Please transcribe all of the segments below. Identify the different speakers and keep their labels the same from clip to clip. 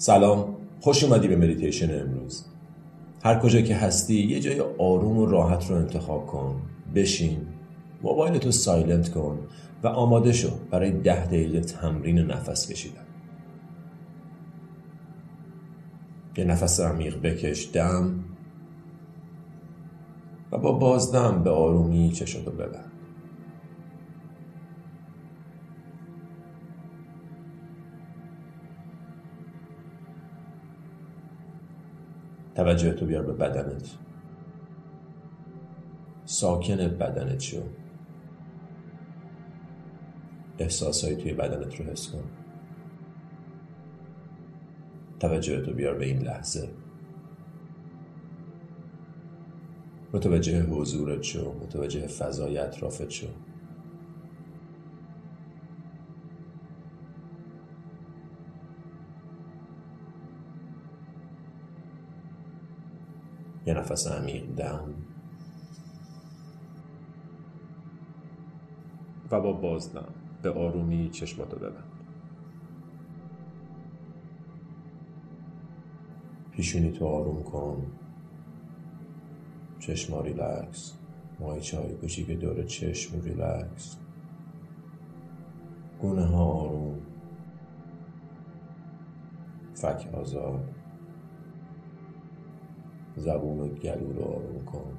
Speaker 1: سلام خوش اومدی به مدیتیشن امروز. هر کجا که هستی یه جای آروم و راحت رو انتخاب کن بشین موبایل تو silent کن و آماده شو برای ده دقیقه تمرین نفس کشیدن. یه نفس عمیق بکش دم و با بازدم به آرومی چشاتو ببند توجه تو بیار به بدنت. ساکن بدنت شو. احساسایی توی بدنت رو حس کن. توجه تو بیار به این لحظه. متوجه حضورت شو متوجه فضای اطرافت شو. یه نفس عمیق دم و با بازدم به آرومی چشماتو ببند. پیشونی تو آروم کن. چشما ریلکس. مایچه های کوچیک دور چشم ریلکس. گونه ها آروم. فک آزاد. زبون و گلو رو آروم کن.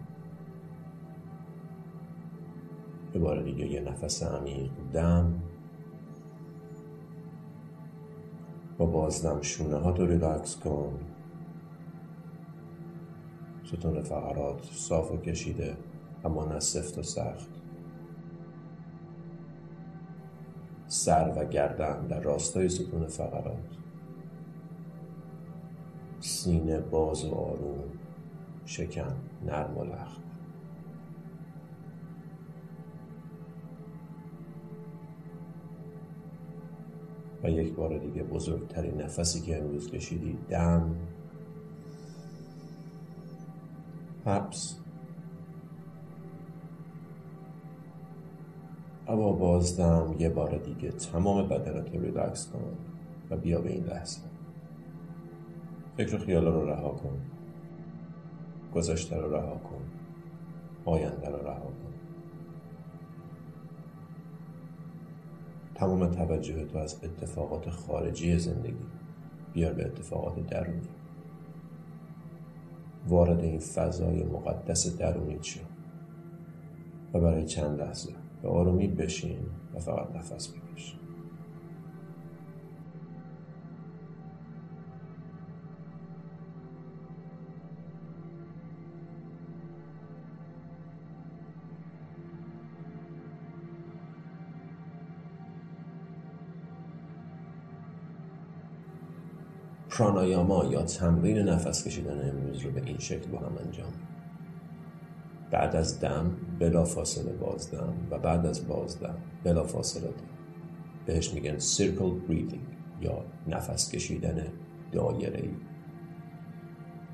Speaker 1: یه بار دیگه یه نفس عمیق دم. با بازدم شونه ها تو ریلکس کن. ستون فقرات صاف و کشیده اما نه سفت و سخت. سر و گردن در راستای ستون فقرات. سینه باز و آروم. شکم نرم و لخت. و یک بار دیگه بزرگترین نفسی که امروز کشیدی دم حبس. اما بازدم یه بار دیگه تمام بدنت رو ریلکس کن و بیا به این لحظه. فکر و رو رها کن. گذشته رو رها کن. آینده رو رها کن. تمام توجه تو از اتفاقات خارجی زندگی. بیار به اتفاقات درونی. وارد این فضای مقدس درونی شو و برای چند لحظه به آرومی بشین و فقط نفس بکش. پرانایاما یا تمرین نفس کشیدن امروز رو به این شکل با هم انجام بعد از دم بلا فاصله بازدم و بعد از بازدم بلا فاصله دم. بهش میگن سیرکل بریدینگ یا نفس کشیدن دایره ای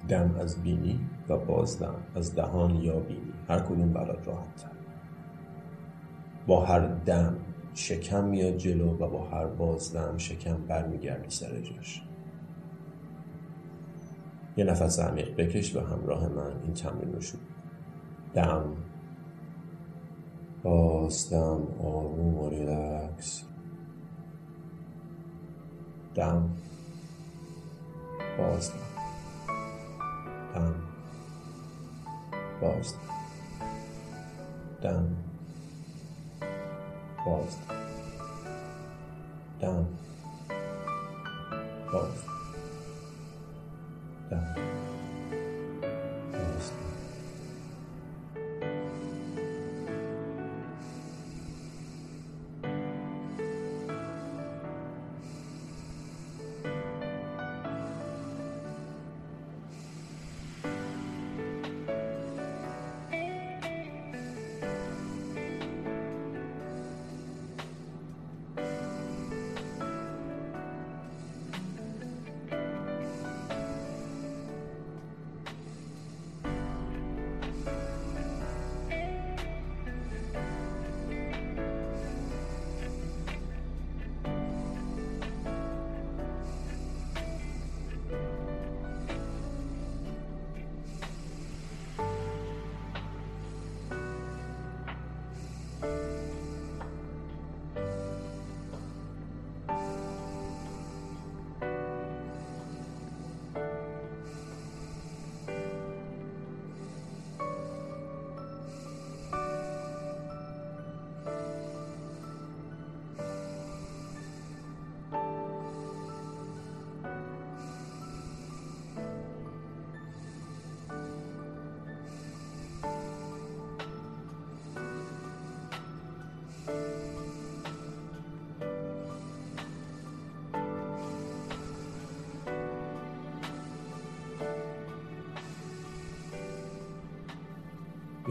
Speaker 1: دم از بینی و بازدم از دهان یا بینی هر کدوم برات راحت تر با هر دم شکم میاد جلو و با هر بازدم شکم برمیگرده سر جاش. یه نفس عمیق بکش و همراه من این تمرین رو شروع. دم. باز دم آروم و ریلکس. دم. باز دم. دم. باز دم. باز دم. باز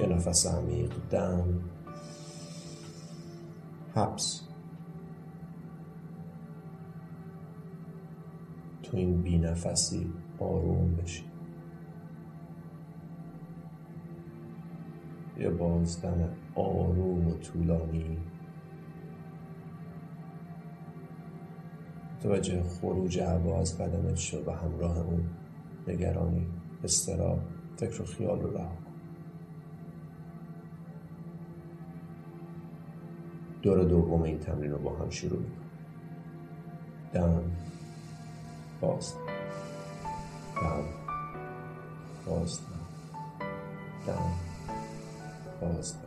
Speaker 1: یه نفس عمیق دم. حبس. تو این بی نفسی آروم بشی. یه بازدم آروم و طولانی. متوجه خروج هوا از بدنت شد و همراه اون نگرانی استراب فکر و خیال رو رها دور دوم این تمرین رو با هم شروع میکن دم. باز. دم. باز. دم. باز.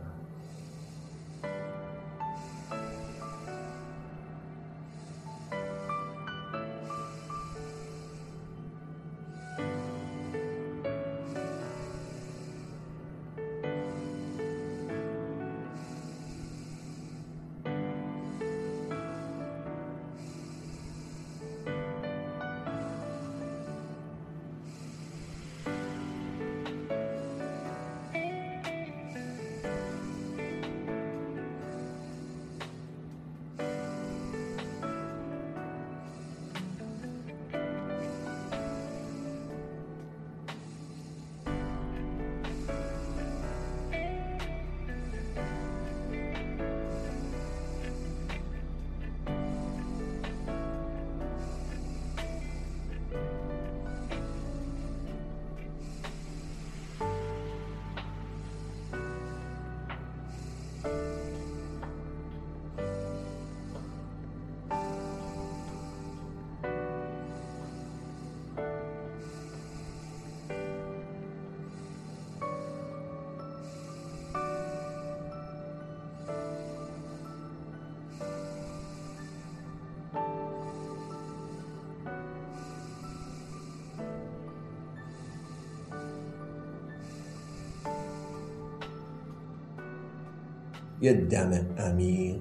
Speaker 1: یه دم عمیق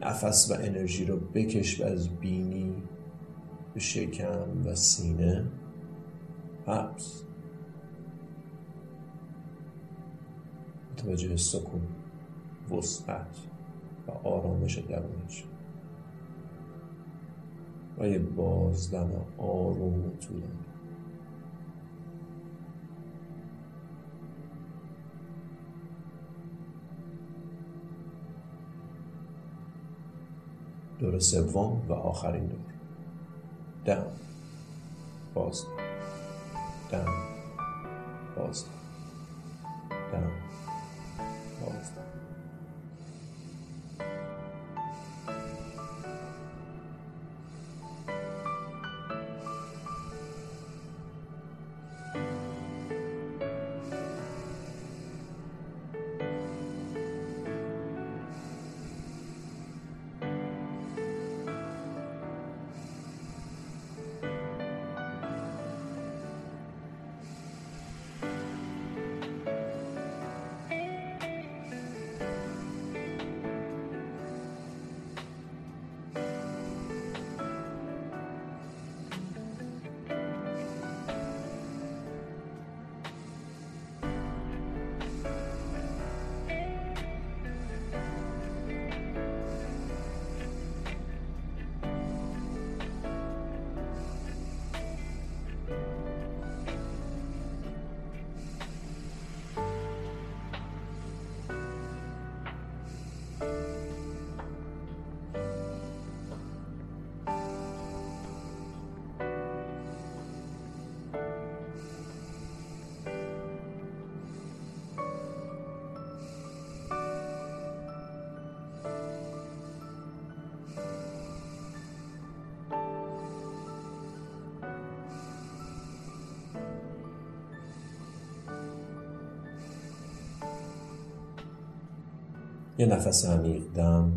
Speaker 1: نفس و انرژی رو بکش و از بینی به شکم و سینه حبس. متوجه سکون وسعت و آرامش درونش. و یه بازدم آروم و طولانی. دور سوم و آخرین دور. دم. باز. دم. باز. دم. یه نفس عمیق دم.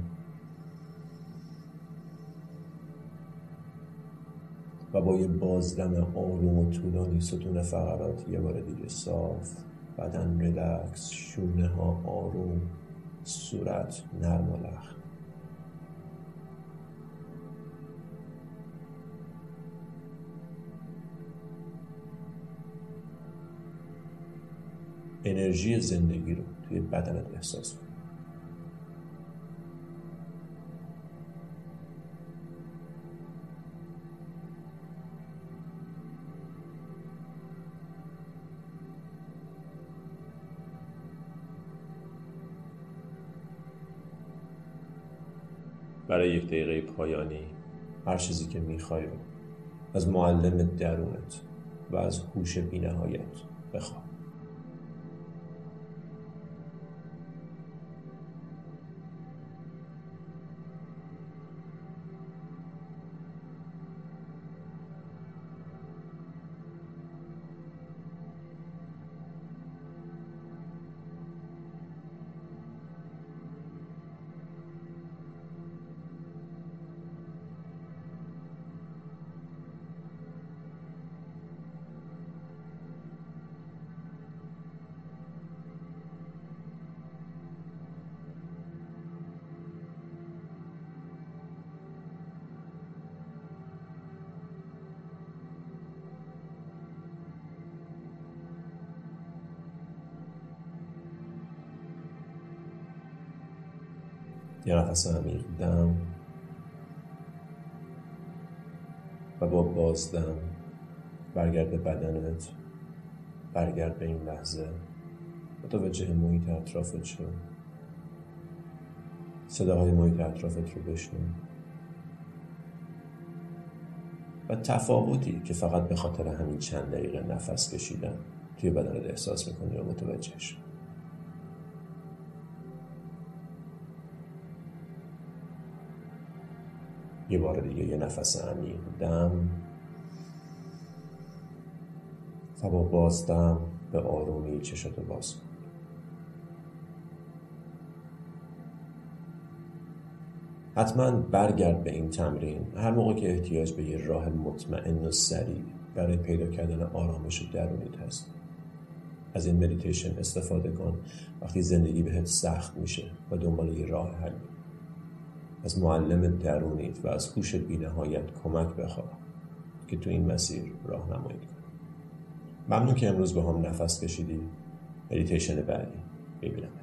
Speaker 1: و با یه بازدم آروم و طولانی ستون فقرات یه بار دیگه صاف بدن ریلکس شونه ها آروم صورت نرم و لخت. انرژی زندگی رو توی بدنت احساس کن. برای یک دقیقه پایانی هر چیزی که می‌خوای رو. از معلم درونت و از هوش بینهایت بخواه یه نفس عمیق دم و با بازدم برگرد به بدنت برگرد به این لحظه. متوجه محیط اطرافت شد صداهای محیط اطرافت رو بشنو. و تفاوتی که فقط به خاطر همین چند دقیقه نفس کشیدن توی بدنت احساس می‌کنی رو متوجه شد یه بار دیگه یه نفس عمیق دم. و با بازدم به آرومی چشاتو باز کن. حتما برگرد به این تمرین. هر موقع که احتیاج به یه راه مطمئن و سریع برای پیدا کردن آرامش درونیت هست. از این مدیتیشن استفاده کن. وقتی زندگی بهت سخت میشه و دنبال یه راه حل. از معلم درونیت و از هوش بینهایت کمک بخواه که تو این مسیر راهنمایی کنه ممنون که امروز با هم نفس کشیدی. مدیتیشن بعدی. ببینم